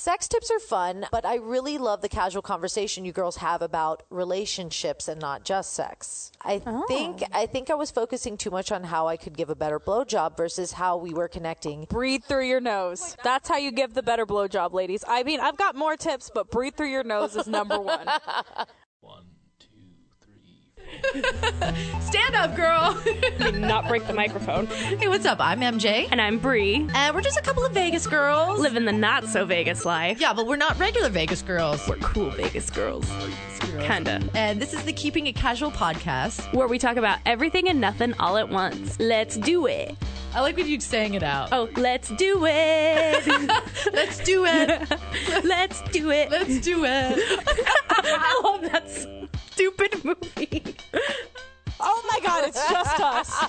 Sex tips are fun, but I really love the casual conversation you girls have about relationships and not just sex. I Oh. think I think I was focusing too much on how I could give a better blowjob versus how we were connecting. Breathe through your nose. Oh That's how you give the better blowjob, ladies. I mean, I've got more tips, but breathe through your nose is number one. One, two, three. Stand up, girl. Not break the microphone. hey, what's up? I'm MJ. And I'm Bree. And we're just a couple of Vegas girls. Living the not so Vegas life. yeah, but we're not regular Vegas girls. We're cool Vegas girls. Kinda. And this is the Keeping It Casual podcast. Where we talk about everything and nothing all at once. Let's do it. I like when you saying it out. Oh, let's do it. Let's do it. let's do it. Let's do it. I love that stupid movie. Oh my god, it's just us.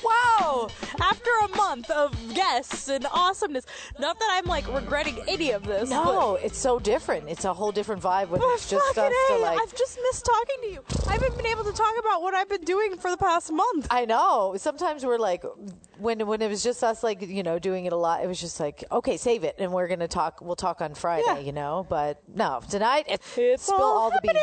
wow. After a month of guests and awesomeness, not that I'm like regretting any of this. No, it's so different. It's a whole different vibe when it's just us to like. I've just missed talking to you. I haven't been able to talk about what I've been doing for the past month. I know. Sometimes we're like, when when it was just us, like you know, doing it a lot. It was just like, okay, save it, and we're gonna talk. We'll talk on Friday, Yeah. you know. But no, tonight it, It's spill all all, the beans.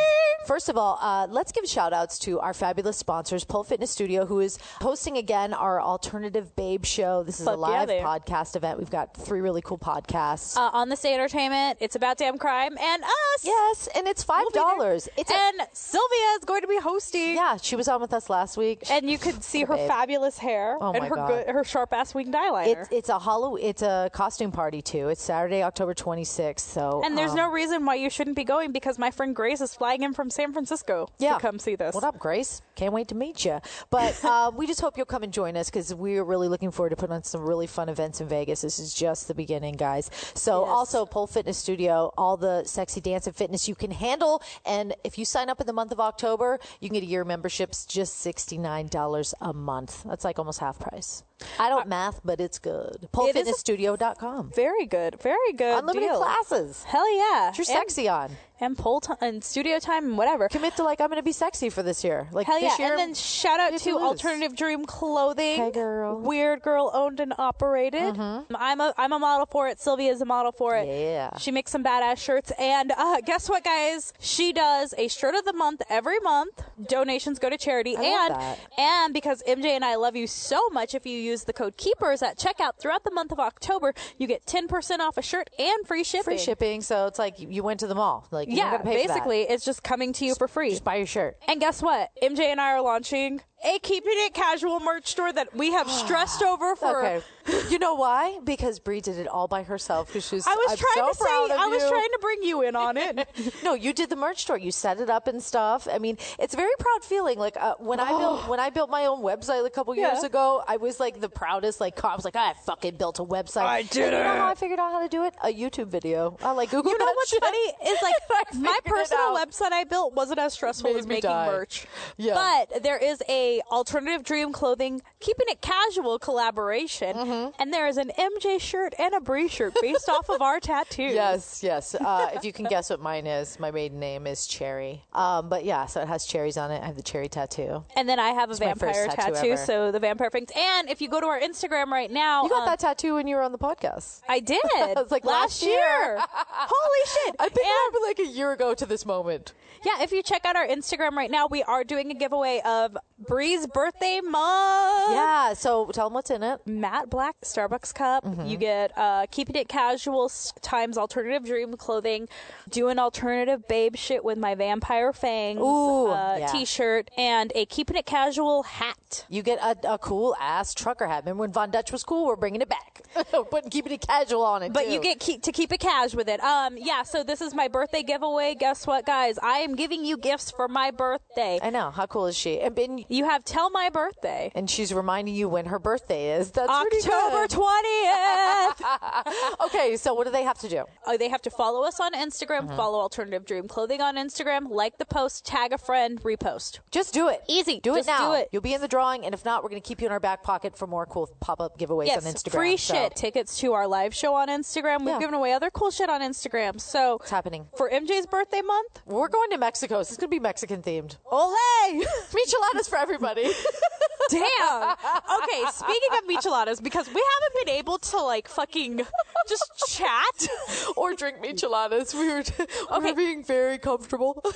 First of all, uh, let's give shout outs to our fabulous sponsors, Pole Fitness Studio, who is hosting again our Alternative Babe Show. This is Fuck a live are. podcast event. We've got three really cool podcasts. Uh, on the State Entertainment, it's about damn crime and us. yes, and it's five We'll dollars. it's a, and Sylvia is going to be hosting. yeah, she was on with us last week. And you could see her babe. fabulous hair Oh and her good, her sharp ass winged eyeliner. It's it's a hollow. It's a costume party too. It's Saturday, October twenty sixth. So and there's um, no reason why you shouldn't be going because my friend Grace is flying in from San Francisco yeah. to come see this. What up, Grace? Can't wait to meet you. But uh, we just hope you'll come and join us because we are really looking forward to putting on some really fun events in Vegas. This is just the beginning, guys. So Yes. also Pole Fitness Studio, all the sexy dance and fitness you can handle. And if you sign up in the month of October, you can get a year memberships just sixty nine dollars a month. That's like almost half price. I don't math, but it's good. PoleFitnessStudio.com. Very good, very good. Unlimited deal. classes. Hell yeah. You're sexy on. And pole time and studio time and whatever. Commit to like I'm going to be sexy for this year. Like Hell yeah! year. and then shout out to. Alternative Dream Clothing. Hey, girl. Mm-hmm. Weird Girl owned and operated. I'm a I'm a model for it. Sylvia's a model for it. Yeah. She makes some badass shirts. And uh, guess what, guys? She does a shirt of the month every month. Donations go to charity. I love and that. and because MJ and I love you so much, if you use the code Keepers at checkout throughout the month of October, you get 10% off a shirt and free shipping. free shipping, so it's like you went to the mall. Like you Yeah, don't gotta for that. basically, it's just coming to you for free. just buy your shirt. And guess what? MJ and I are launching a keeping it casual merch store that we have stressed over for. Okay, you know why? Because Bree did it all by herself. Because she's I was I'm trying so to say, I was you. trying to bring you in on it. No, you did the merch store. You set it up and stuff. I mean, it's a very proud feeling. Like uh, when I built when I built my own website a couple years Yeah. ago, I was like the proudest. Like I was like, I fucking built a website. I And did You know how I figured out how to do it? A YouTube video. I like Google. you know what's shit. funny is like my personal website I built wasn't as stressful Made as making die. merch. Yeah. But there is a alternative dream clothing keeping it casual collaboration, Mm-hmm. and there is an MJ shirt and a Bree shirt based off of our tattoos. Yes, yes. Uh, if you can guess what mine is, my maiden name is Cherry. Um, but yeah, so it has cherries on it. I have the cherry tattoo. And then I have a first vampire tattoo tattoo, so the vampire things. And if you go to our Instagram right now, You got um, that tattoo when you were on the podcast. I did. It was like last last year. year. Holy shit! I think And- it like a year ago to this moment. yeah, if you check out our Instagram right now, we are doing a giveaway of Bree's birthday mug. Yeah, so tell them what's in it. Matte black Starbucks cup. You get uh, keeping it casual times alternative dream clothing. Doing alternative babe shit with my vampire fangs. Ooh, uh, yeah. t-shirt and a keeping it casual hat. You get a, a cool ass trucker hat. Remember when Von Dutch was cool? We're bringing it back. We're putting keeping it casual on it. But too. you get keep, to keep it cash with it. Um, yeah. So this is my birthday giveaway. Guess what, guys? I am giving you gifts for my birthday. I know how cool is she? And, and, You have till my birthday, and she's reminding you when her birthday is. That's. October twentieth. Okay, so what do they have to do? oh, they have to follow us on Instagram. Mm-hmm. Follow Alternative Dream Clothing on Instagram. Like the post. Tag a friend. Repost. Just do it. Easy. Do Just it now. do it. You'll be in the drawing, and if not, we're going to keep you in our back pocket for more cool pop up giveaways Yes, on Instagram. free So, shit. Tickets to our live show on Instagram. We've Yeah. given away other cool shit on Instagram. So It's happening. for MJ's birthday month. We're going to Mexico, so it's going to be Mexican themed. Ole! Micheladas for everybody. Damn. Okay, speaking of micheladas, because we haven't been able to like fucking just chat. or drink micheladas. We were, we Okay. were being very comfortable.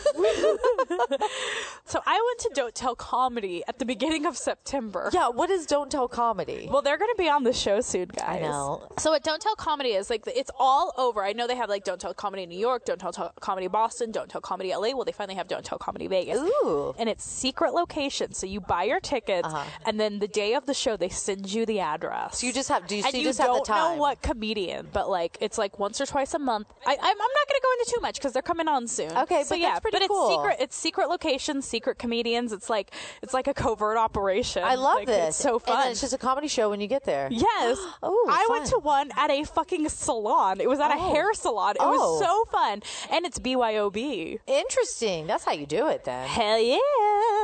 So I went to Don't Tell Comedy at the beginning of September. yeah, what is Don't Tell Comedy? Well, they're going to be on the show soon, guys. I know. So what Don't Tell Comedy is like, it's all over. I know they have like Don't Tell Comedy New York, Don't Tell Tell Comedy Boston, Don't Tell Comedy LA. Well, they finally have Don't Tell Comedy Vegas. Ooh. And it's secret location, so you buy your tickets, uh-huh. and then the day of the show, they send you the address. So you just have- do you- so and you you just have the time. know what comedian, but like it's like once or twice a month. I, I'm, I'm not going to go into too much because they're coming on soon. Okay, so but yeah, that's pretty but cool. it's secret. It's secret locations, secret comedians. It's like it's like a covert operation. I love Like, this. It's so fun. then it's just a comedy show when you get there. Yes. Oh, I went to one at a fucking salon. It was at a Oh. hair salon. It Oh. was so fun. And it's BYOB. Interesting. That's how you do it then. Hell yeah.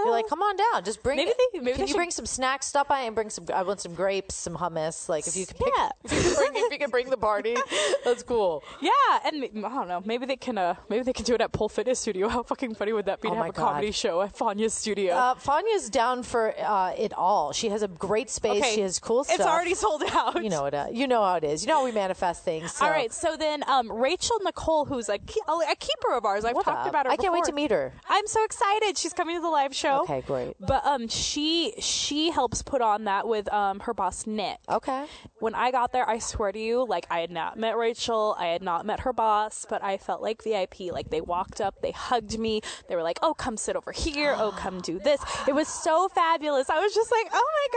You're like, come on down. Just bring. Maybe they- maybe can they you should- bring some snacks? Stop by and bring some. I want some grapes, some hummus. Like if you can pick. Yeah. If you can bring, if you can bring the party, that's cool. Yeah, and I don't know. Maybe they can. Uh, maybe they can do it at Pole Fitness Studio. How fucking funny would that be Oh to have a comedy show at Fanya's studio? Uh, Fanya's down for uh, it all. She has a great space. She has cool stuff. It's already sold out. You know it. Uh, you know how it is. You know how we manifest things. So. All right, so then um, Rachel Nicole, who's a, ke- a keeper of ours, I've What talked up? about her. I can't wait to meet her. I'm so excited. She's coming to the live show. Okay, great. But um, she she helps put on that with um her boss Nick. Okay. When I got there, I swear to you, like I had not met Rachel, I had not met her boss, but I felt like VIP. Like they walked up, they hugged me, they were like, "Oh, come sit over here. Oh, come do this." It was so fabulous. I was just like, "Oh my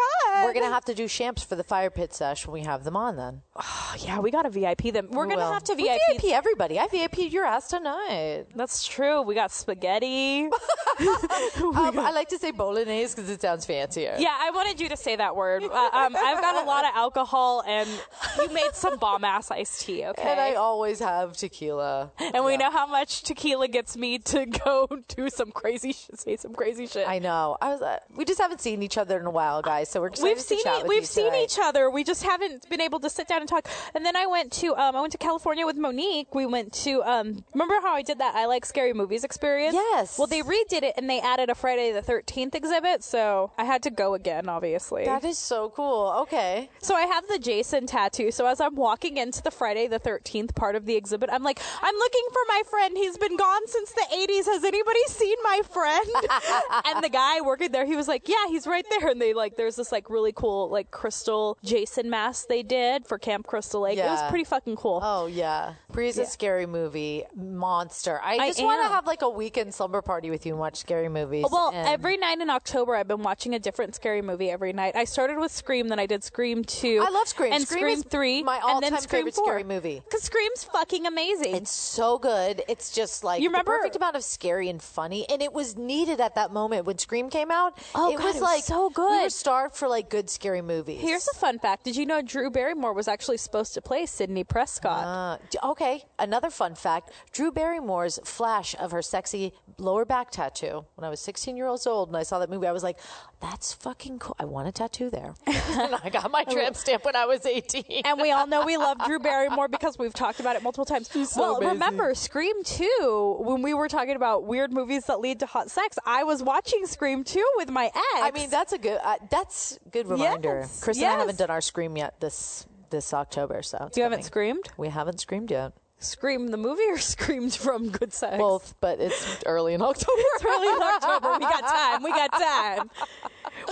god!" We're gonna have to do champs for the fire pit sesh when we have them on. Then Oh, yeah, we got to VIP them. We're We gonna will. have to We VIP. VIP everybody. I VIP your ass tonight. That's true. We got spaghetti. Um, I like to say bolognese because it sounds fancier. Yeah, I wanted you to say that word. Uh, um, I've got a lot of alcohol, and you made some bomb ass iced tea. Okay, And I always have tequila. And we know how much tequila gets me to go do some crazy shit, say some crazy shit. I know. I was. Uh, we just haven't seen each other in a while, guys. So we're We've to seen e- we've seen tonight. each other. We just haven't been able to sit down and talk. And then I went to um I went to California with Monique. We went to um remember how I did that I like scary movies experience? Yes. Well, they redid it and they added a Friday the 13th exhibit, so I had to go again, obviously. That is so cool. Okay. So I have the Jason tattoo. So as I'm walking into the Friday the 13th part of the exhibit, I'm like, I'm looking for my friend. He's been gone since the 80s. Has anybody seen my friend? and the guy working there, he was like, Yeah, he's right there. And they like, there's this like really cool like crystal Jason mask they did for Camp Crystal Lake. It was pretty fucking cool. Oh yeah, Bree's a scary movie monster. I I just want to have like a weekend slumber party with you and watch scary movies. Well, every night in October, I've been watching a different scary movie every night. I started with Scream, then I did Scream 2. I love Scream. And Scream Scream, is 3. my and then all-time Scream favorite 4. scary movie. Because Scream's fucking amazing. It's so good. It's just like You remember- the perfect amount of scary and funny, and it was needed at that moment when Scream came out. Oh, it God, was it was like so We good. were starved for like good scary movies. Here's a fun fact. Did you know Drew Barrymore was actually supposed to play Sidney Prescott? Uh, okay, another fun fact: Drew Barrymore's flash of her sexy lower back tattoo when I was 16 years old, and I saw that movie. I was like, "That's fucking cool. I want a tattoo there." and I got my tramp stamp when I was 18. and we all know we love Drew Barrymore because we've talked about it multiple times. so well, amazing. remember Scream 2 when we were talking about weird movies that lead to hot sex? I was watching Scream 2 with my ex. I mean, that's a good. Uh, that's good reminder. Yes, Chris and I haven't done our scream yet this this October, so you haven't screamed? We haven't screamed yet. Scream the movie or screamed from Good Sex? Both, but it's early in October. It's early in October. We got time. We got time.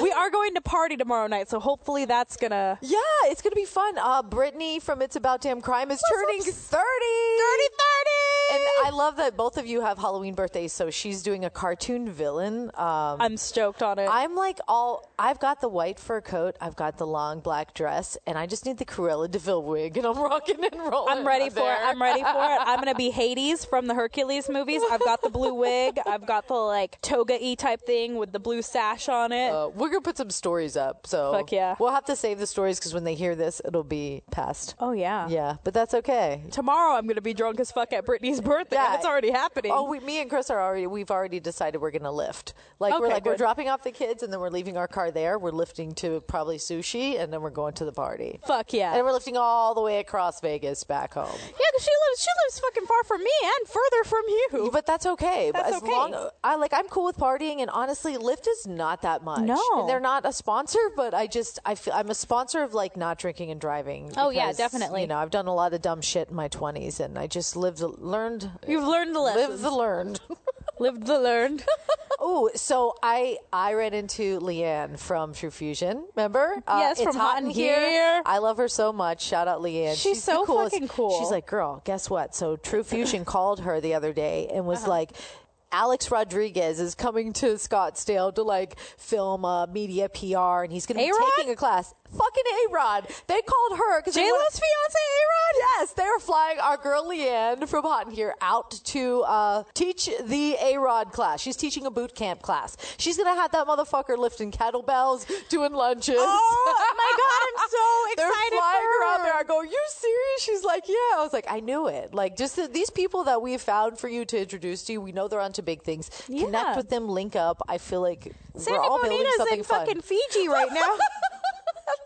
We are going to party tomorrow night, so hopefully that's gonna Yeah, it's gonna be fun. Uh, Brittany from It's About Damn Crime is turning 30. 30, 30 And I love that both of you have Halloween birthdays, so she's doing a cartoon villain. Um, I'm stoked on it. I'm like all. I've got the white fur coat. I've got the long black dress, and I just need the Cruella de Vil wig, and I'm rocking and rolling. I'm ready for it. I'm ready for it. I'm gonna be Hades from the Hercules movies. I've got the blue wig. I've got the like toga e type thing with the blue sash on it. Uh, we're gonna put some stories up, so Fuck yeah. we'll have to save the stories because when they hear this, it'll be past. oh yeah. Yeah, but that's okay. Tomorrow I'm gonna be drunk as fuck at Brittany's birthday. Yeah. It's already happening. Oh, we, me and Chris are already. We've already decided we're gonna lift. Like we're Okay, like we're dropping off the kids, and then we're leaving our car there. We're lifting to probably sushi, and then we're going to the party. Fuck yeah. And we're lifting all the way across Vegas back home. yeah, because she lives. She lives fucking far from me and further from you. But that's okay. That's as okay. long I like, I'm cool with partying, and honestly, Lyft is not that much. No. and they're not a sponsor, but I just I feel I'm a sponsor of like not drinking and driving. Oh, yeah, definitely. You know, I've done a lot of dumb shit in my 20s, and I just lived, learned, You've learned the lived lessons. the learned. lived the learned. Oh, so I I ran into Leanne from True Fusion. Remember? Uh, Yes, It's from Hot in Here. I love her so much. Shout out Leanne. She's the so fucking cool. She's like, girl, guess what? So True Fusion called her the other day and Uh-huh. was like. Alex Rodriguez is coming to Scottsdale to like film uh, media PR, and he's going to be A-Rod? taking a class. Fucking A Rod. They called her because J Lo's fiance, A Rod. Yes, they were flying our girl Leanne from Hot in Here out to uh, teach the A Rod class. She's teaching a boot camp class. She's gonna have that motherfucker lifting kettlebells, doing lunges. Oh my god, I'm so excited! They're flying for her out there. I go, you serious? She's like, yeah. I was like, I knew it. Like, just the, these people that we found for you to introduce to you, we know they're onto big things. Yeah. Connect with them, link up. I feel like Sandy we're all building Bonita's something in fun. fucking Fiji right now.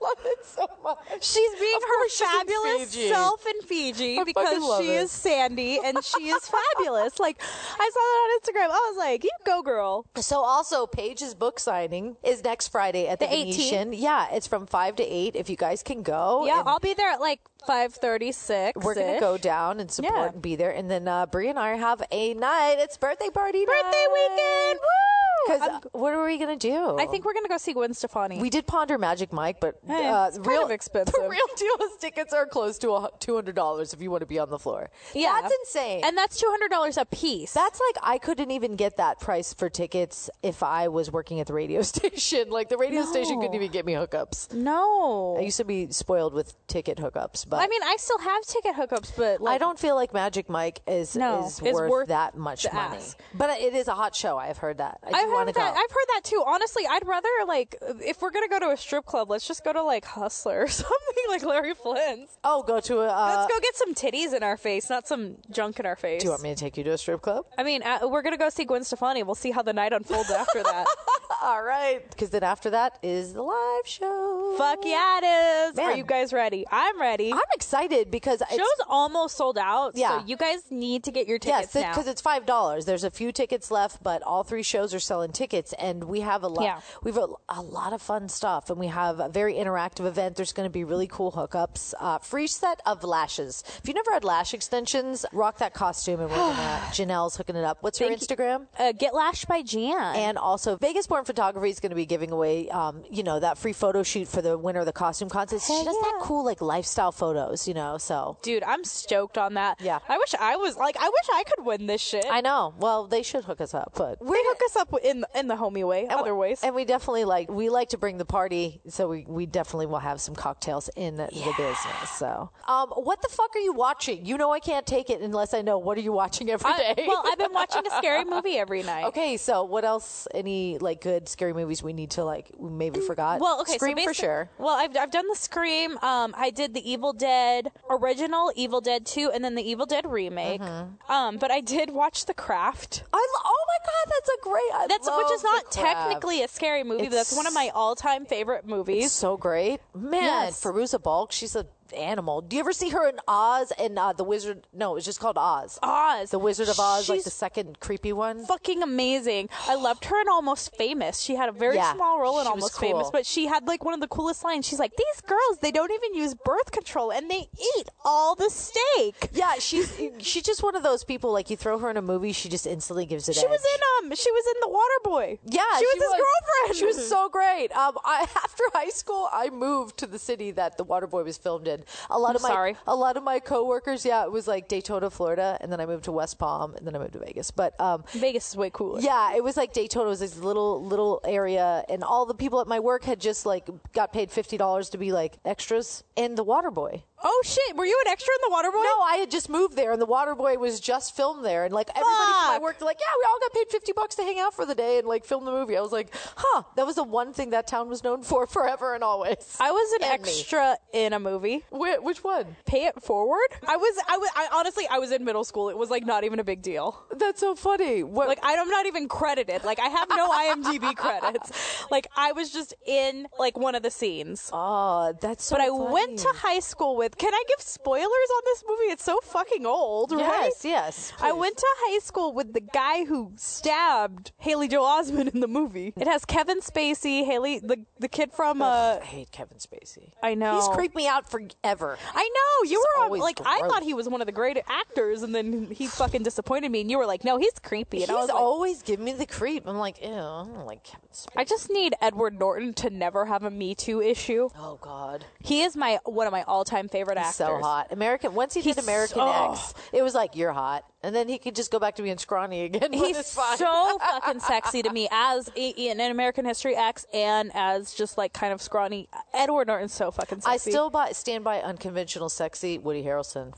I love it so much. She's being Of her she's in fabulous self in Fiji I because she it. is Sandy and she is fabulous. Like I saw that on Instagram. I was like, "You go, girl." So also, Paige's book signing is next Friday at the, The 18th? Venetian. Yeah, it's from five to eight. If you guys can go, Yeah, I'll be there at like five thirty six. we're gonna go down and support Yeah. and be there. And then uh, Bree and I have a night. It's birthday party birthday weekend. Woo! Because what are we gonna do? I think we're gonna go see Gwen Stefani. we did ponder Magic Mike, but Hey, uh, it's kind real of expensive. The real deal is tickets are close to two hundred dollars if you want to be on the floor. yeah, that's insane. and that's two hundred dollars a piece. That's like I couldn't even get that price for tickets if I was working at the radio station. Like the radio station couldn't even get me hookups. no. I used to be spoiled with ticket hookups, but I mean, I still have ticket hookups, but like, I don't feel like Magic Mike is No, is it's worth, worth that much money. ask. But it is a hot show. I've heard that. I I've want to go. I've heard that too. Honestly, I'd rather like if we're gonna go to a strip club, let's just go to like Hustler or something like Larry Flynt's. oh, go to a. Uh, Let's go get some titties in our face, not some junk in our face. do you want me to take you to a strip club? I mean, uh, we're gonna go see Gwen Stefani. We'll see how the night unfolds after that. All right, because then after that is the live show. Fuck yeah, it is. Are you guys ready? I'm ready. I'm excited because it's, Show's almost sold out. Yeah. So you guys need to get your Yes, tickets now. because it's five dollars. There's a few tickets left, but all three shows are selling tickets, and we have a lot. Yeah. We've a, a lot of fun stuff, and we have a very interactive event. There's going to be really cool hookups. Uh, free set of lashes. If you never had lash extensions, rock that costume, and we're gonna. Janelle's hooking it up. What's your Thank you. Instagram? uh, get lashed by Jan. And also, Vegas Born Photography is going to be giving away, um, you know, that free photo shoot for the winner of the costume contest. she does that cool, like, lifestyle photos, you know, so. Dude, I'm stoked on that. Yeah. I wish I was like I wish I could win this shit. I know. Well, they should hook us up, but. they hook us up in in the homie way, And other we- ways. And we definitely like we like to bring the party, so we, we definitely will have some cocktails in the business. So, um, what the fuck are you watching? You know I can't take it unless I know what are you watching every I- day. well, I've been watching a scary movie every night. okay, so what else? Any like good scary movies we need to like we maybe forgot? Well, okay, Scream so for sure. Well, I've I've done the Scream. Um, I did the Evil Dead original, Evil Dead Two, and then the Evil Dead remake. Mm-hmm. Um, but I did watch The Craft. I lo- oh my god, that's a great. I That's which is not technically a scary movie, but that's one of my all-time favorite movies. It's so great, man. Yes. Fairuza Balk, she's a animal. Do you ever see her in Oz and uh, the Wizard? No, it's just called Oz. Oz, The Wizard of Oz, like the second creepy one. fucking amazing. I loved her in Almost Famous. She had a very Yeah, small role in Almost cool. Famous, but she had like one of the coolest lines. She's like, "These girls, they don't even use birth control, and they eat all the steak." Yeah, she's she's just one of those people. Like you throw her in a movie, she just instantly gives it. She was in um, she was in The Water Boy. Yeah, she was his girlfriend. She was so great. Um, I, after high school, I moved to the city that The Water Boy was filmed in. A lot I'm of my sorry. a lot of my coworkers, yeah, it was like Daytona, Florida, and then I moved to West Palm, and then I moved to Vegas. But um, Vegas is way cooler. yeah, it was like Daytona was this little little area, and all the people at my work had just like got paid fifty dollars to be like extras in The Waterboy. Oh shit! Were you an extra in the Waterboy? No, I had just moved there, and the Waterboy was just filmed there, and like everybody from my Fuck. work, they're like, yeah, we all got paid fifty bucks to hang out for the day and like film the movie. I was like, huh, that was the one thing that town was known for forever and always. I was an And me. extra in a movie. Wh- which one? Pay it forward. I was. I was. I honestly, I was in middle school. It was like not even a big deal. That's so funny. What? Like I'm not even credited. Like I have no IMDb credits. Like I was just in like one of the scenes. oh, that's so. But I went to high school with. Can I give spoilers on this movie? It's so fucking old, right? Yes, yes. I went to high school with the guy who stabbed Haley Joel Osment in the movie. It has Kevin Spacey, Haley, the the kid from uh, I hate Kevin Spacey. I know. He's creeped me out forever. I know you He's were on, always like I thought he was one of the great actors, and then he fucking disappointed me. And you were like, "No, he's creepy." And He's I was like, always giving me the creep. I'm like, ew, I don't like Kevin Spacey. I just need Edward Norton to never have a Me Too issue. Oh God, He is my one of my all time favorite actors. so hot. American. Once he He's did American so- X, it was like you're hot, and then he could just go back to being scrawny again. He's so fucking sexy to me as in an American History X and as just like kind of scrawny. Edward Norton's so fucking sexy. I still buy, stand by unconventional sexy Woody Harrelson.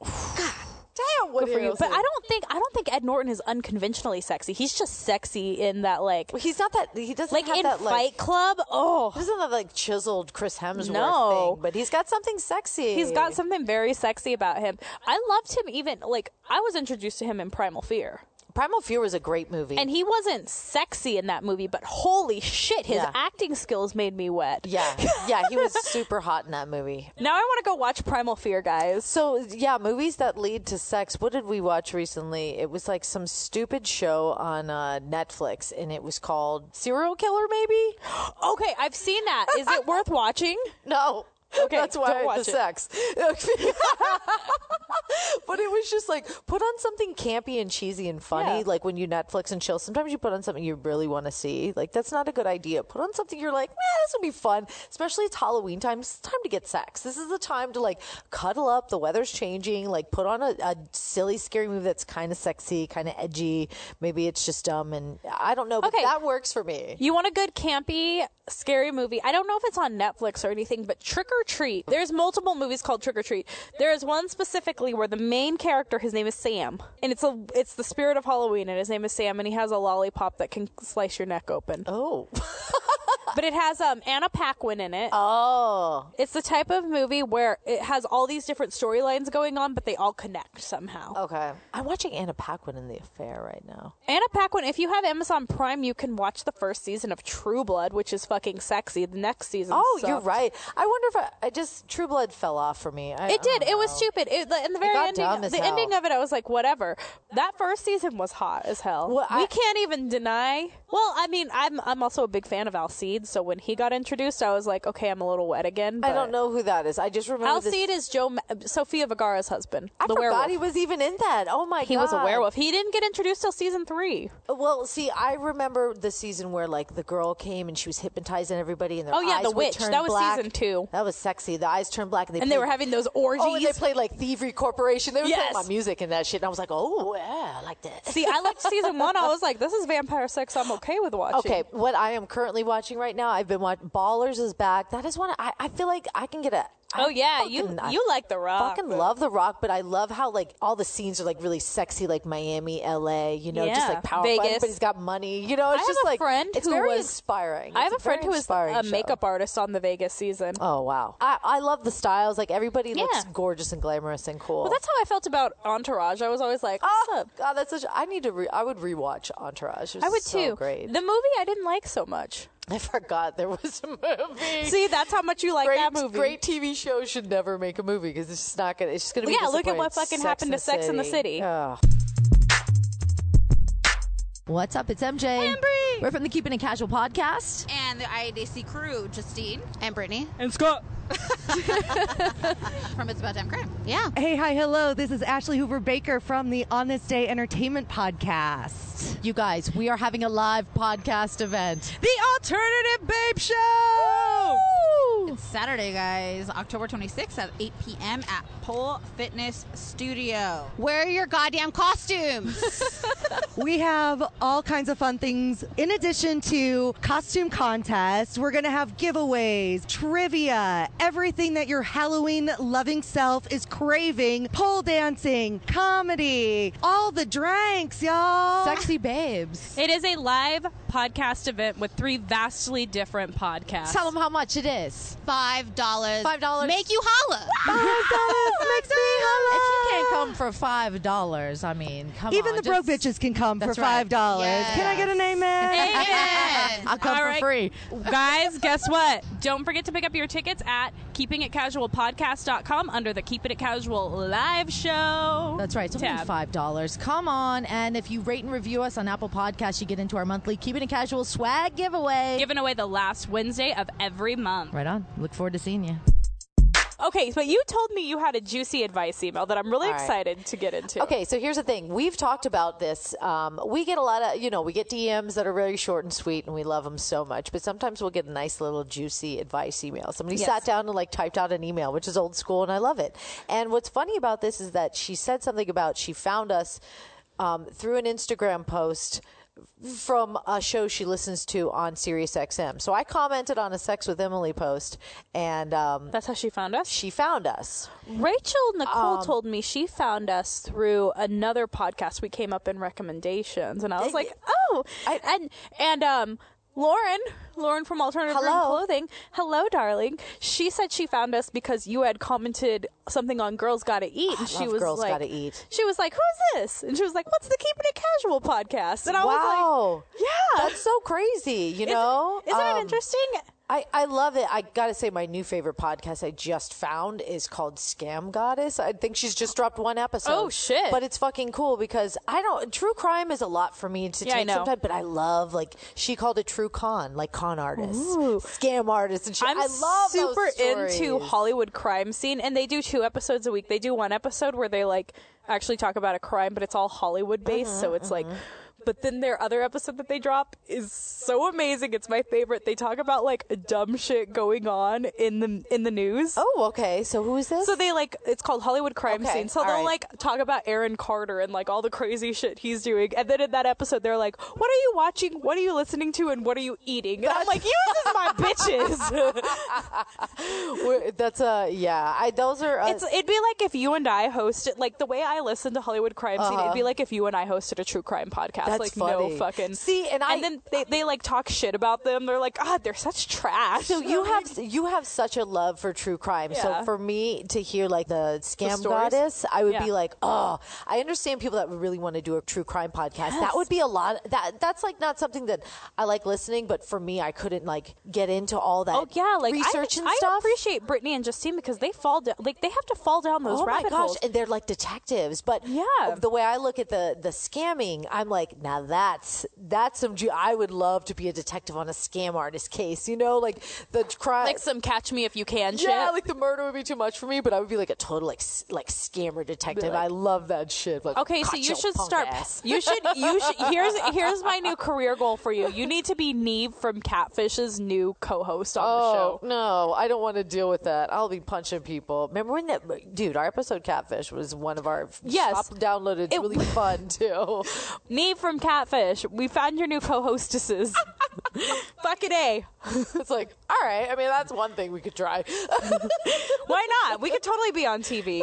Damn, Good for you. But I don't think I don't think Ed Norton is unconventionally sexy. He's just sexy in that like He's not that. He doesn't like have in that Fight like. Club. Oh, He doesn't have like chiseled Chris Hemsworth No. thing, but he's got something sexy. he's got something very sexy about him. I loved him even like I was introduced to him in Primal Fear. Primal Fear was a great movie. And he wasn't sexy in that movie, but holy shit, his Yeah. acting skills made me wet. yeah, yeah, he was super hot in that movie. Now I want to go watch Primal Fear, guys. So yeah, movies that lead to sex. What did we watch recently? It was like some stupid show on uh, Netflix, and it was called Serial Killer. Maybe Okay, I've seen that. Is it worth watching? no. Okay, that's why don't I watch the it. sex. but it was just like put on something campy and cheesy and funny. Yeah. Like when you Netflix and chill, sometimes you put on something you really want to see. Like that's not a good idea. Put on something you're like, man, this will be fun. Especially it's Halloween time. It's time to get sex. This is the time to like cuddle up. The weather's changing. Like put on a, a silly, scary movie that's kind of sexy, kind of edgy. Maybe it's just dumb, and I don't know. But Okay. that works for me. You want a good campy, scary movie? I don't know if it's on Netflix or anything, but Trick or Treat. There's multiple movies called Trick or Treat. There is one specifically where the main character, his name is Sam, and it's a it's the spirit of Halloween, and his name is Sam, and he has a lollipop that can slice your neck open. Oh, But it has um Anna Paquin in it. oh, It's the type of movie where it has all these different storylines going on, but they all connect somehow. okay. I'm watching Anna Paquin in The Affair right now. Anna Paquin, if you have Amazon Prime, you can watch the first season of True Blood, which is fucking sexy. The next season. Oh, you're right. I wonder if I, I just True Blood fell off for me. I, It did. I It was stupid. It, the, in the very got ending, dumb as the hell. ending of it, I was like, whatever. That first season was hot as hell. Well, we I- can't even deny. Well, I mean, I'm I'm also a big fan of Alcide, so when he got introduced, I was like, okay, I'm a little wet again. I don't know who that is. I just remember this- Alcide is Joe Ma- Sofia Vergara's husband. I the forgot werewolf. he was even in that. Oh my god, He was a werewolf. He didn't get introduced till season three. Well, see, I remember the season where like the girl came and she was hypnotizing everybody, and their Oh, yeah, eyes The Witch. That was black. season two. That was sexy. The eyes turned black, and they And they were having those orgies. Oh, and they played like Thievery Corporation. They were Yes. playing my music and that shit, and I was like, oh yeah, I like that. See, I liked season one. I was like, this is vampire sex. I'm okay with watching. Okay, what I am currently watching right now, I've been watching Ballers is back. That is one I, I feel like I can get a. Oh yeah, you fucking- I you like The Rock. fucking love The Rock, but I love how like all the scenes are like really sexy, like Miami, L.A. You know, just Yeah. like powerful. Vegas. Everybody's got money. You know, it's I just have a like friend It's who very was- inspiring. I have It's a friend very who is inspiring a show. makeup artist on the Vegas season. Oh wow, I, I love the styles. Like everybody looks Yeah. gorgeous and glamorous and cool. Well, that's how I felt about Entourage. I was always like, Oh up? God, that's such. I need to. Re, I would rewatch Entourage. It was I would so too. Great. The movie I didn't like so much. I forgot there was a movie. See, that's how much you like great, that movie. great TV shows should never make a movie because it's just not gonna. It's just gonna be. Yeah, look at what fucking happened to Sex and the City. Ugh. What's up? It's MJ. We're from the Keeping It Casual podcast. and the IADC crew, Justine and Brittany And Scott. from It's About Damn Crime. Yeah. Hey, hi, hello. This is Ashley Hoover Baker from the On This Day Entertainment Podcast. You guys, we are having a live podcast event. The Alternative Babe Show! It's Saturday, guys, October 26th at 8 p.m. at Pole Fitness Studio. Wear your goddamn costumes. we have all kinds of fun things. In addition to costume contests, we're going to have giveaways, trivia, everything that your Halloween loving self is craving, pole dancing, comedy, all the drinks, y'all. Sexy babes. It is a live podcast event with three vastly different podcasts. Tell them how much it is. Five dollars. $5. Make you holla. makes me If you can't come for five dollars, I mean, come Even on. the broke bitches can come for That's right. five dollars. Can I get an amen? Amen. I'll come All for right. free. Guys, guess what? Don't forget to pick up your tickets at keepingitcasualpodcast.com under the Keeping It Casual live show. That's right. It's only tab. five dollars. Come on, and if you rate and review us on Apple Podcasts, you get into our monthly Keeping It Casual swag giveaway. Given away the last Wednesday of every month. right on. Look forward to seeing you. Okay, but you told me you had a juicy advice email that I'm really right. excited to get into. Okay, so here's the thing. We've talked about this. Um, we get a lot of, you know, we get DMs that are very short and sweet, and we love them so much. But sometimes we'll get a nice little juicy advice email. Somebody Yes. sat down and like typed out an email, which is old school, and I love it. And what's funny about this is that she said something about she found us um, through an Instagram post from a show she listens to on Sirius XM. So I commented on a Sex with Emily post, and um, That's how she found us. she found us. Rachel Nicole Um, told me she found us through another podcast. We came up in recommendations, and I was like, "Oh!" and and um, Lauren, Lauren from Alternative Dream Hello. Clothing, hello, darling. She said she found us because you had commented something on Girls Gotta Eat, and she love was Girls like, Gotta Eat. She was like, "Who's this?" And she was like, "What's the Keeping It Casual podcast?" And I was like, wow. "Yeah, That's so crazy, you Isn't- know? Isn't, Um, it interesting?" I, I love it. I gotta say, my new favorite podcast I just found is called Scam Goddess. I think she's just dropped one episode. Oh, shit. But it's fucking cool because I don't. True crime is a lot for me to Yeah, take know. sometimes, but I love like she called it true con, like con artists, scam artists, and shit. I'm I love super into. Hollywood crime scene, and they do two episodes a week. They do one episode where they like actually talk about a crime, but it's all Hollywood based, Mm-hmm, so it's like. But then their other episode that they drop is so amazing. It's my favorite. They talk about like dumb shit going on in the in the news. Oh, okay. So who is this? So they like it's called Hollywood crime Okay, scene. So they'll right. like talk about Aaron Carter and like all the crazy shit he's doing. And then in that episode they're like, "What are you watching? What are you listening to? And what are you eating?" And I'm like, "You this is my bitches." That's a yeah. I those are. Uh, It's it'd be like if you and I hosted like the way I listen to Hollywood crime scene. It'd be like if you and I hosted a true crime podcast. Uh-huh. That's like funny. no fucking See, and I- then they, they like talk shit about them. They're like, ah, they're such trash. So you have you have such a love for true crime. So for me to hear like the scam stories? goddess, I would Yeah. be like, oh, I understand people that would really want to do a true crime podcast. That would be a lot. That that's like not something that I like listening, but for me, I couldn't like get into all that. Oh yeah, like research I, and I stuff. I appreciate Brittany and Justine because they fall down, like they have to fall down those Oh my gosh! holes. And they're like detectives, but Yeah. the way I look at the the scamming, I'm like, now that's that's some. ju- I would love to be a detective on a scam artist case. You know, like the crime, Like some catch me if you can shit. Yeah, like the murder would be too much for me, but I would be like a total like like scammer detective. I love that shit. Like, Okay, so you should start. ass." You should. You should. Here's here's my new career goal for you. You need to be Nev from Catfish's new co-host on the Oh show. no, I don't want to deal with that. I'll be punching people. Remember when that dude? Our episode Catfish was one of our Yes. top downloaded. It's It- really fun too. Nev from Catfish. We found your new co-hostesses. Fucking a. it's like, all right. I mean, that's one thing we could try. Why not? We could totally be on TV.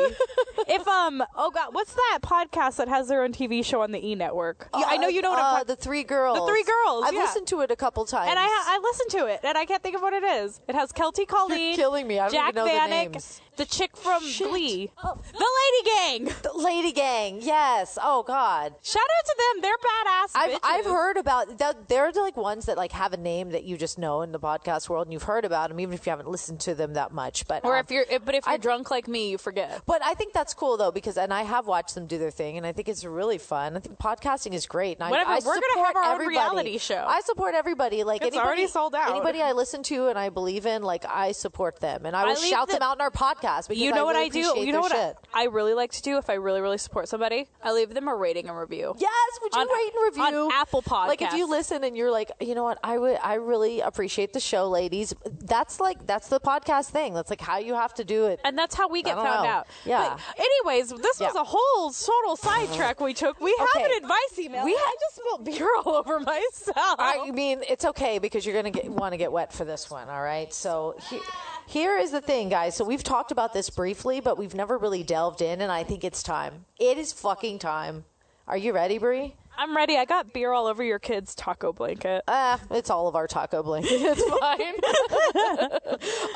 If um, oh god, what's that podcast that has their own TV show on the E Network? Yeah, I know you know what I'm Uh, the three girls. The Three Girls, I've yeah. listened to it a couple times. And I I listened to it, and I can't think of what it is. It has Kelty Colleen, killing me. I don't Jack even know the Vanek, names. the chick from Shit. Glee, the Lady Gang. the Lady Gang. Yes. Oh God. Shout out to them. They're badass. I've, bitches. I've heard about that. They're like ones that like have a name that you just know in the podcast world, and you've heard about them, even if you haven't listened to them that much. But Or um, if you're, but if you're I- drunk like me, you forget. But I think that's cool though because, and I have watched them do their thing, and I think it's really fun. I think podcasting is great. And I- Whatever, I, we're gonna have our reality show. I support everybody. Like It's anybody, already sold out. Anybody I listen to and I believe in, like I support them, and I will I shout the- them out in our podcast. Because You know what really I do? You know what. I, I really like to do if I really, really support somebody? I leave them a rating and review. Yes, would you On- rate and review on Apple Podcast? Like if you listen and you're like, you know what, I would, I really appreciate the show, ladies. That's like that's the podcast thing. That's like how you have to do it. And that's how we get found know. out. Yeah. But anyways, this was a whole total sidetrack we took. We have Okay. an advice email. We ha- I just spilled beer all over myself. I mean, it's okay because you're gonna get want to get wet for this one. All right. So he, here is the thing, guys. So we've talked about this briefly, but we've never really delved in, and I think it's time. It is fucking time. Are you ready, Bree? I'm ready. I got beer all over your kid's taco blanket. Ah, it's all of our taco blanket. It's fine.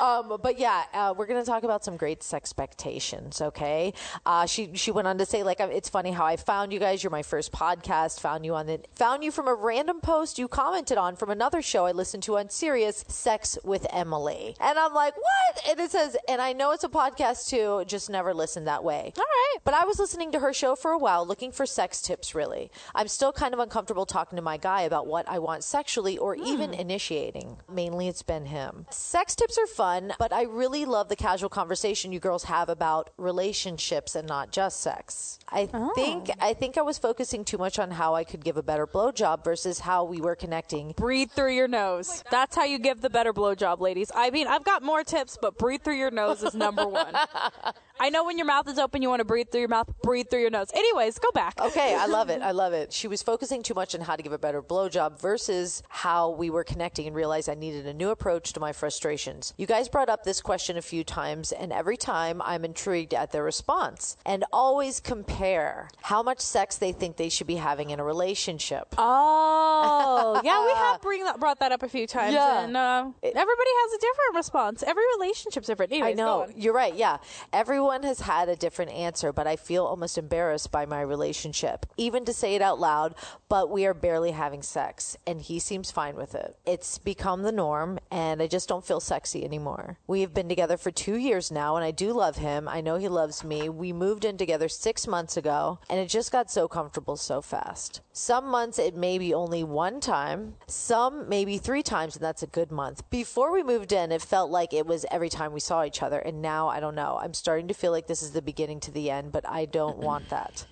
um, but yeah, uh, we're gonna talk about some great sex expectations. Okay. Uh, she she went on to say like it's funny how I found you guys. You're my first podcast. Found you on the found you from a random post you commented on from another show I listened to on Sirius, Sex with Emily. And I'm like, what? And it says, and I know it's a podcast too. Just never listened that way. All right. But I was listening to her show for a while, looking for sex tips, really. I'm still kind of uncomfortable talking to my guy about what I want sexually or even hmm. initiating. Mainly it's been him. Sex tips are fun, but I really love the casual conversation you girls have about relationships and not just sex. I think oh. I think I was focusing too much on how I could give a better blowjob versus how we were connecting. Breathe through your nose. Oh That's how you give the better blowjob, ladies. I mean, I've got more tips, but breathe through your nose is number one. I know when your mouth is open, you want to breathe through your mouth. Breathe through your nose. Anyways, go back. Okay, I love it. I love it. She was focusing too much on how to give a better blowjob versus how we were connecting and realized I needed a new approach to my frustrations. You guys brought up this question a few times, and every time I'm intrigued at their response. And always compare how much sex they think they should be having in a relationship. Oh, yeah, we have bring that, brought that up a few times, Yeah. and uh, everybody has a different response. Every relationship's different. Anyways, I know. You're right. Yeah. Everyone has had a different answer, but I feel almost embarrassed by my relationship, even to say it out loud. But we are barely having sex, and he seems fine with it. It's become the norm, and I just don't feel sexy anymore. We have been together for two years now, and I do love him. I know he loves me. We moved in together six months ago, and it just got so comfortable so fast. Some months it may be only one time, some maybe three times, and that's a good month. Before we moved in, it felt like it was every time we saw each other, and now I don't know. I'm starting to feel like this is the beginning to the end, but I don't want that.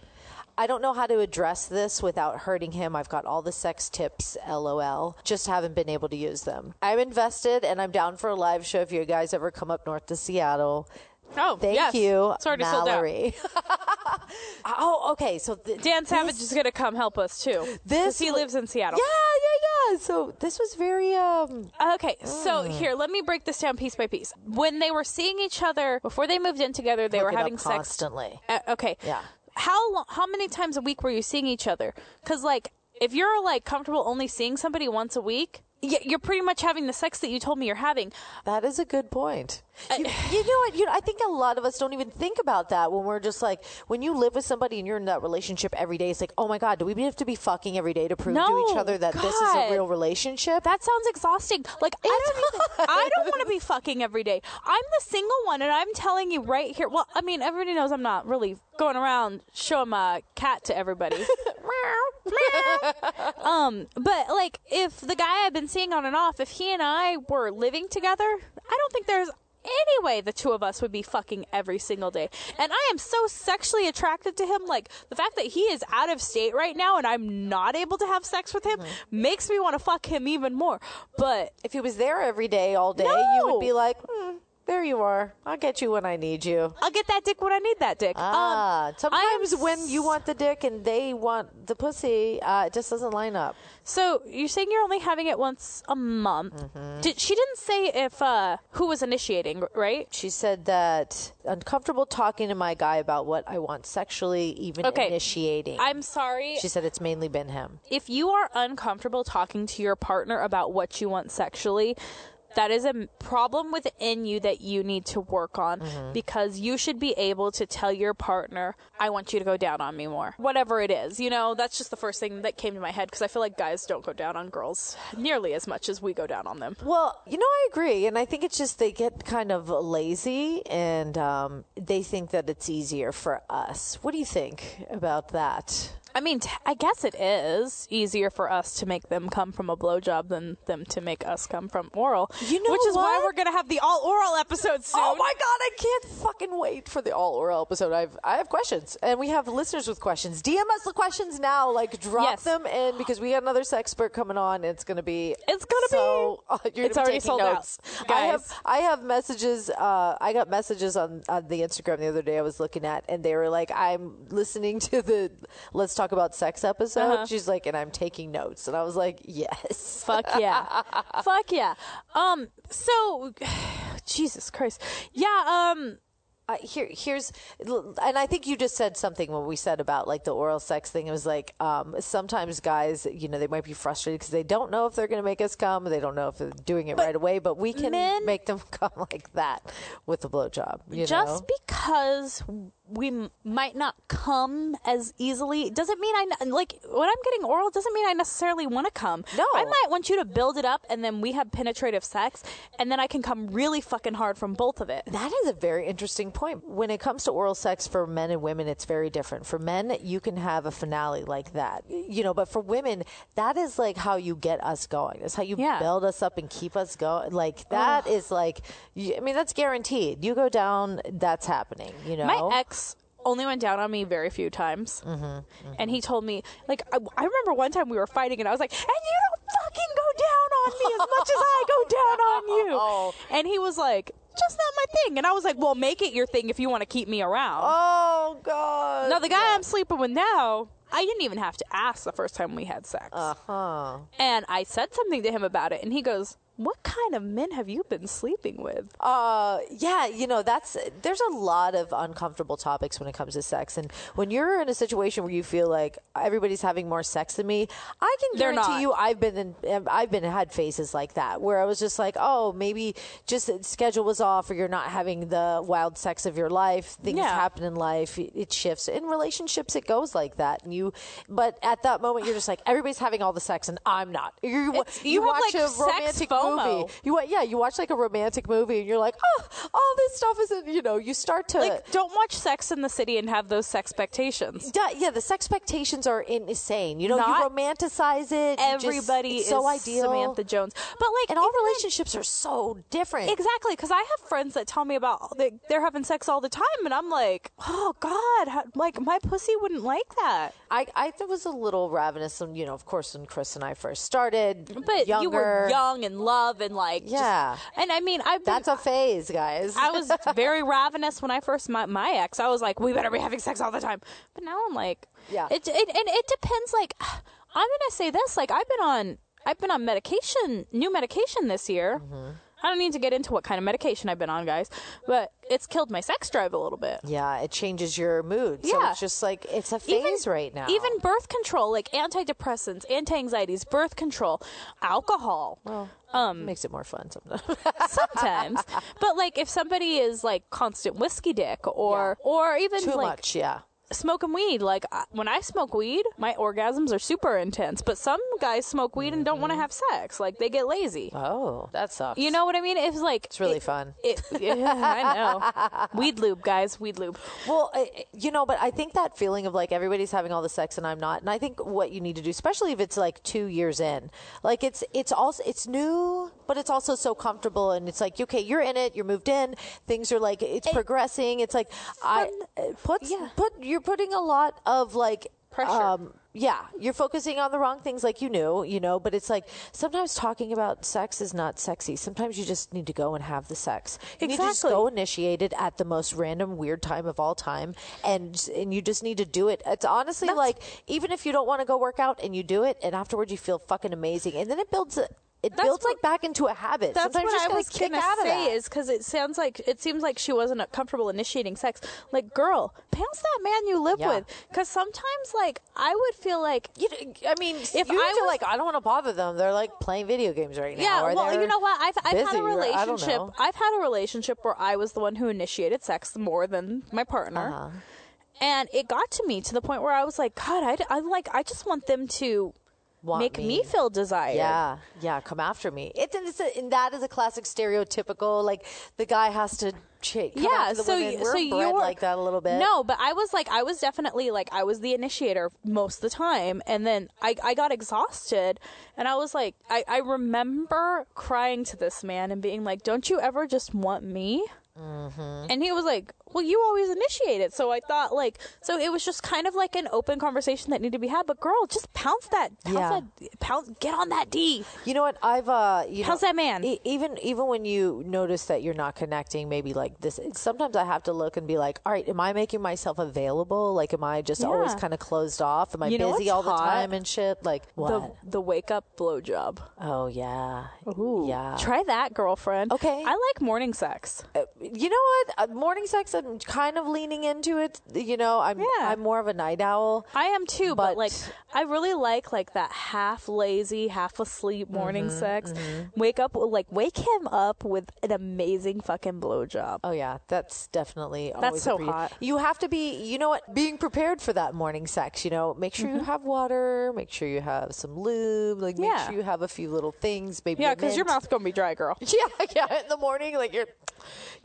I don't know how to address this without hurting him. I've got all the sex tips, lol. Just haven't been able to use them. I'm invested and I'm down for a live show if you guys ever come up north to Seattle. Oh, Thank yes. you, It's already sold out. Mallory. oh, okay. So th- Dan Savage this- is going to come help us too. This he lives in Seattle. Yeah, yeah, yeah. So this was very um Okay, so Mm. here, let me break this down piece by piece. When they were seeing each other before they moved in together, they were hooking up having sex constantly. Uh, okay. Yeah. How how many times a week were you seeing each other? Because like, if you're like comfortable only seeing somebody once a week, you're pretty much having the sex that you told me you're having. That is a good point. You, you know what? You know, I think a lot of us don't even think about that when we're just like, when you live with somebody and you're in that relationship every day. It's like, oh my god, do we have to be fucking every day to prove to each other that this is a real relationship? That sounds exhausting. Like I don't even, I don't want to be fucking every day. I'm the single one, and I'm telling you right here. Well, I mean, everybody knows I'm not really going around showing my cat to everybody. um, but like, if the guy I've been seeing on and off, if he and I were living together, I don't think there's any way the two of us would be fucking every single day. And I am so sexually attracted to him. Like the fact that he is out of state right now and I'm not able to have sex with him makes me want to fuck him even more. But if he was there every day, all day, you would be like, hmm, there you are. I'll get you when I need you. I'll get that dick when I need that dick. Ah, um, sometimes I'm when you want the dick and they want the pussy, uh, it just doesn't line up. So you're saying you're only having it once a month? Did, she didn't say if uh, who was initiating, right? She said that uncomfortable talking to my guy about what I want sexually, even Okay. initiating. I'm sorry. she said it's mainly been him. if you are uncomfortable talking to your partner about what you want sexually, that is a problem within you that you need to work on because you should be able to tell your partner, I want you to go down on me more. Whatever it is. You know, that's just the first thing that came to my head because I feel like guys don't go down on girls nearly as much as we go down on them. Well, you know, I agree, and I think it's just they get kind of lazy and um, they think that it's easier for us. What do you think about that? I mean, t- I guess it is easier for us to make them come from a blowjob than them to make us come from oral. You know which is why we're gonna have the all oral episode soon. Oh my god, I can't fucking wait for the all oral episode. I've I have questions, and we have listeners with questions. DM us the questions now, like drop Yes. them in because we got another sexpert coming on. It's gonna be It's gonna so, be- uh, you're It's already sold out, notes. I have guys. I have messages. Uh, I got messages on on the Instagram the other day. I was looking at, and they were like, "I'm listening to the Let's Talk About Sex episode." Uh-huh. She's like, and I'm taking notes, and I was like, "Yes." Fuck yeah. Fuck yeah. Um so Jesus Christ. Yeah, um I, here, here's, and I think you just said something when we said about like the oral sex thing. It was like um, sometimes guys, you know, they might be frustrated because they don't know if they're going to make us come. They don't know if they're doing it right away. But we can men- make them come like that with a blowjob. You just know? because we m- might not come as easily doesn't mean I n- like when I'm getting oral doesn't mean I necessarily want to come. No. I might want you to build it up and then we have penetrative sex and then I can come really fucking hard from both of it. That is a very interesting point. When it comes to oral sex for men and women, it's very different. For men, you can have a finale like that, you know, but for women, that is like how you get us going. It's how you Yeah. build us up and keep us going. Like that is like, I mean, that's guaranteed. You go down, that's happening, you know? My ex only went down on me very few times, Mm-hmm, and he told me like I, I remember one time we were fighting, and I was like, "And you don't fucking go down on me as much as I go down on you." Oh. And he was like, "Just not my thing," and I was like, "Well, make it your thing if you want to keep me around." oh, God. now the guy I'm sleeping with now. I didn't even have to ask the first time we had sex. Uh huh. And I said something to him about it, and he goes, What kind of men have you been sleeping with? Uh, yeah, you know, that's there's a lot of uncomfortable topics when it comes to sex, and when you're in a situation where you feel like everybody's having more sex than me, I can They're guarantee not. you, I've been in, I've been had phases like that where I was just like, oh, maybe just the schedule was off, or you're not having the wild sex of your life. Things Yeah. happen in life, it shifts. In relationships, it goes like that, and you, but at that moment, you're just like, everybody's having all the sex, and I'm not. You, It's- you have, watch like, a sex movie. You yeah, you watch like a romantic movie and you're like, oh, all this stuff isn't. You know, you start to Like, don't watch Sex in the City and have those expectations. yeah, yeah, the expectations are insane. You know, Not you romanticize it. you just- Everybody it's so is ideal. Samantha Jones. But, like, and all relationships are so different. Exactly, because I have friends that tell me about they, they're having sex all the time, and I'm like, oh God, how, like my pussy wouldn't like that. I, I was a little ravenous, and you know, of course, when Chris and I first started, But younger, you were young and love and like, just- Yeah. and I mean, I've That's a phase, guys. I was very ravenous when I first met my ex. I was like, we better be having sex all the time. But now I'm like, Yeah. It, it and it depends. Like, I'm gonna say this. Like, I've been on I've been on medication, new medication this year. Mm-hmm. I don't need to get into what kind of medication I've been on, guys, but it's killed my sex drive a little bit. yeah, it changes your mood. So Yeah. it's just like it's a phase right now. Even birth control, like antidepressants, anti-anxieties, birth control, alcohol. Well, um, makes it more fun sometimes. sometimes. but like if somebody is like constant whiskey dick or or even Too like much, yeah. Smoking weed, like I- when I smoke weed, my orgasms are super intense. But some guys smoke weed and don't want to mm-hmm. have sex, like they get lazy. Oh, that sucks. You know what I mean? It's like it's really it- fun. It, yeah, I know. Weed lube, guys. Weed lube. Well, I, you know, but I think that feeling of like everybody's having all the sex and I'm not, and I think what you need to do, especially if it's like two years in, like it's it's also it's new, but it's also so comfortable, and it's like okay, you're in it, you're moved in, things are like it's progressing. It's like I uh, put yeah. put you're putting a lot of like Pressure. Um, yeah, you're focusing on the wrong things like you knew, you know, but it's like sometimes talking about sex is not sexy. Sometimes you just need to go and have the sex. You need to just go initiate it at the most random weird time of all time and and you just need to do it. It's honestly like even if you don't want to go work out and you do it and afterwards you feel fucking amazing and then it builds a, it That's builds what- like back into a habit. That's Sometimes what I was gonna kick out of say is because it sounds like it seems like she wasn't comfortable initiating sex. Like, girl, pounce that man you live Yeah. with. Because sometimes, like, I would feel like you, I mean, if I feel was- like I don't want to bother them, they're like playing video games right now. Yeah, or well, you know what? I've I've had a or relationship. know. I've had a relationship where I was the one who initiated sex more than my partner, Uh-huh. and it got to me to the point where I was like, God, I, I like I just want them to Want make me. feel desired. Yeah, yeah, come after me. It's, it's a, and that is a classic stereotypical like the guy has to cha- come yeah, the so women. We're so you bred were like that a little bit. No, but I was like, I was definitely like, I was the initiator most of the time, and then I I got exhausted, and I was like, I I remember crying to this man and being like, "Don't you ever just want me?" Mm-hmm. And he was like, "Well, you always initiate it." So I thought, like, so it was just kind of like an open conversation that needed to be had. But girl, just pounce that, pounce Yeah. that, pounce, get on that D. You know what? I've uh, you How's know, that man? e- even even when you notice that you're not connecting, maybe like this. Sometimes I have to look and be like, all right, am I making myself available? Like, am I just always kind of closed off? Am I You busy all the time and shit? Like what? The the wake up blowjob. oh yeah, yeah. Try that, girlfriend. Okay. I like morning sex. Uh, you know what? Uh, morning sex. I'm kind of leaning into it. You know, I'm Yeah. I'm more of a night owl. I am too, but, But- like I really like like that half lazy, half asleep morning Mm-hmm, sex. Wake up like wake him up with an amazing fucking blowjob. Oh yeah, that's definitely That's so hot. You have to be, you know what, being prepared for that morning sex. You know, make sure you have water, make sure you have some lube, like make Mm-hmm. Yeah. sure you have a few little things, maybe. Yeah, because your mouth's gonna be dry, girl. Yeah, yeah. In the morning, like you're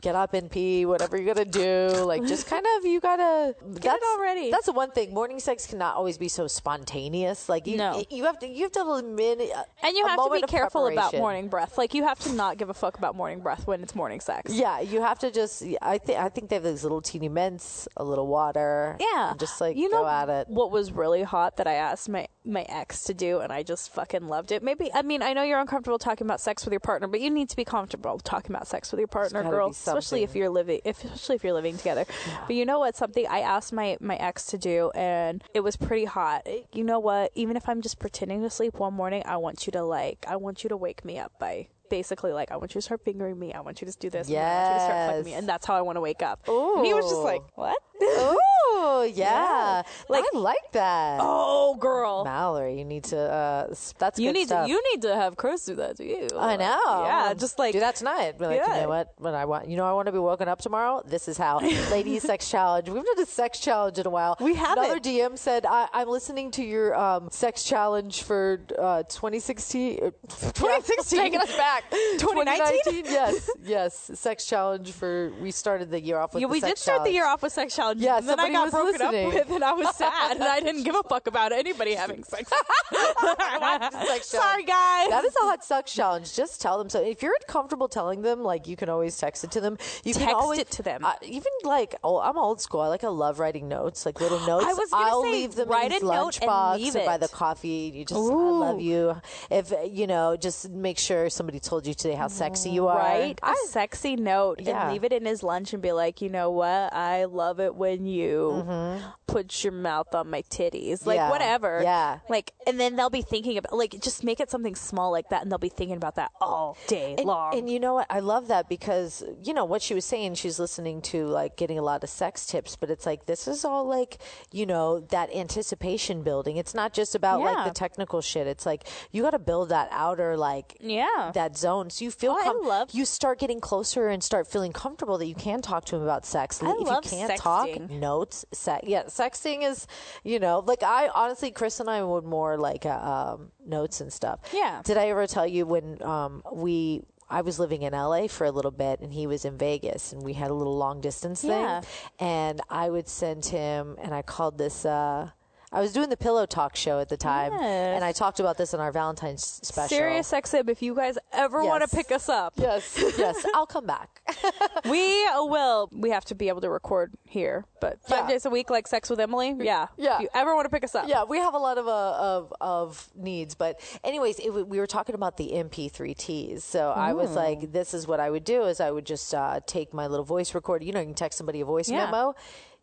get up and pee, whatever you're gonna do. Like just kind of you gotta get it already. That's the one thing. Morning sex cannot always be so spontaneous. Like you, No. you have to you have to minute, And you have to be careful about morning breath. Like you have to not give a fuck about morning breath when it's morning sex. Yeah, you have to just. I think I think they have these little teeny mints, a little water. Yeah, and just like you go know at it. What was really hot that I asked my my ex to do, and I just fucking loved it. Maybe I mean I know you're uncomfortable talking about sex with your partner, but you need to be comfortable talking about sex with your partner, girl. Especially if you're living, if, especially if you're living together. But you know what? Something I asked my my ex to do, and it was pretty hot. You know what? Even if I'm just pretending to sleep one morning, I want you to like, I want you to wake me up by. Basically, like I want you to start fingering me. I want you to do this. and I want you to start fucking me, and that's how I want to wake up. And he was just like, "What? Oh yeah, Like- I like that. oh, girl, Mallory, you need to. Uh, that's You good need stuff. to you need to have Chris do that to you. I know. Yeah, just like do that tonight. Be like, you know what? When I want, you know, I want to be woken up tomorrow. This is how. Ladies sex challenge. We've done a sex challenge in a while. We haven't. Another DM said, I, "I'm listening to your um, sex challenge for uh, 2016. uh, 2016. taking us back. 2019? Yes, yes. Sex challenge for. We started the year off with. Yeah, we did start the year off with sex challenges, Yeah, and then I got broken listening. up with, and I was sad, and I didn't give a fuck about anybody having sex. I watched the sex Sorry, guys. That is a hot sex challenge. Just tell them. So if you're uncomfortable telling them, like you can always text it to them. You can Text always it to them. Uh, even like, oh, I'm old school. I like I love writing notes, like little notes. I was gonna I'll say, leave them write in his a note and lunchbox leave or by the coffee. You just, I love you. If you know, just make sure somebody told you today how sexy you are. Write a I, sexy note Yeah. and leave it in his lunch and be like, you know what? I love it when you mm-hmm. Put your mouth on my titties, like. Yeah. whatever. Yeah. Like, and then they'll be thinking about like just make it something small like that, and they'll be thinking about that all day and, long. and you know what? I love that because you know what she was saying. She's listening to like getting a lot of sex tips, but it's like this is all like you know that anticipation building. It's not just about Yeah. like the technical shit. It's like you got to build that outer like Yeah. that zone so you feel Oh, I love- you start getting closer and start feeling comfortable that you can talk to him about sex. I if love you can't talk, notes, sex. Yeah, sexting is you know like I honestly, Chris and I would more like uh, um, notes and stuff. Yeah. Did I ever tell you when um, we? I was living in LA for a little bit and he was in Vegas and we had a little long distance Yeah. thing. And I would send him, and I called this. Uh, I was doing the Pillow Talk show at the time, Yes. and I talked about this in our Valentine's special. Sirius XM, if you guys ever want to pick us up, Yes, yes, I'll come back. we will. We have to be able to record here, but five Yeah. days a week, like Sex with Emily. Yeah, Yeah. If you ever want to pick us up, yeah, we have a lot of uh, of of needs, but anyways, it, we were talking about the MP3Ts. So I was like, this is what I would do: is I would just uh, take my little voice recorder. You know, you can text somebody a voice Yeah. memo,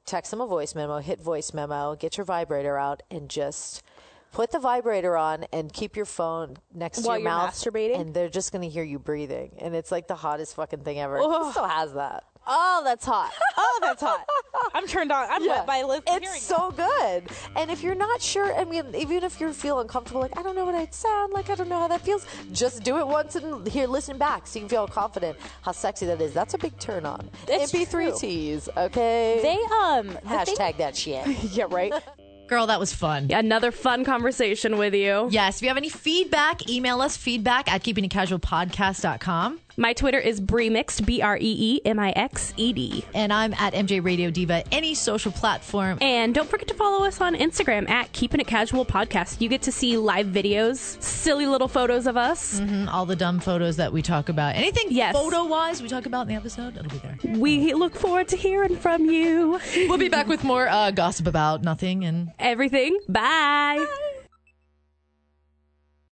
text them a voice memo, hit voice memo, get your vibrator out, and just. Put the vibrator on and keep your phone next While to your you're mouth, masturbating? and they're just going to hear you breathing, and it's like the hottest fucking thing ever. Who still has that? Oh, that's hot. Oh, that's hot. I'm turned on. I'm wet by li- hearing It's so good. And if you're not sure, I mean, even if you feel uncomfortable, like I don't know what I'd sound like, I don't know how that feels, just do it once and here, listen back, so you can feel confident how sexy that is. That's a big turn on. It's MP3Ts, okay. They um the thing- hashtag that shit. yeah right. Girl, that was fun. Another fun conversation with you. Yes. If you have any feedback, email us feedback at keepingitcasualpodcast.com. My Twitter is Breemixed, B R E E M I X E D. And I'm at MJ Radio Diva, any social platform. And don't forget to follow us on Instagram at Keeping It Casual Podcast. You get to see live videos, silly little photos of us. Mhm, all the dumb photos that we talk about. Anything Yes. photo wise we talk about in the episode, it'll be there. We look forward to hearing from you. We'll be back with more uh, gossip about nothing and Everything. Bye.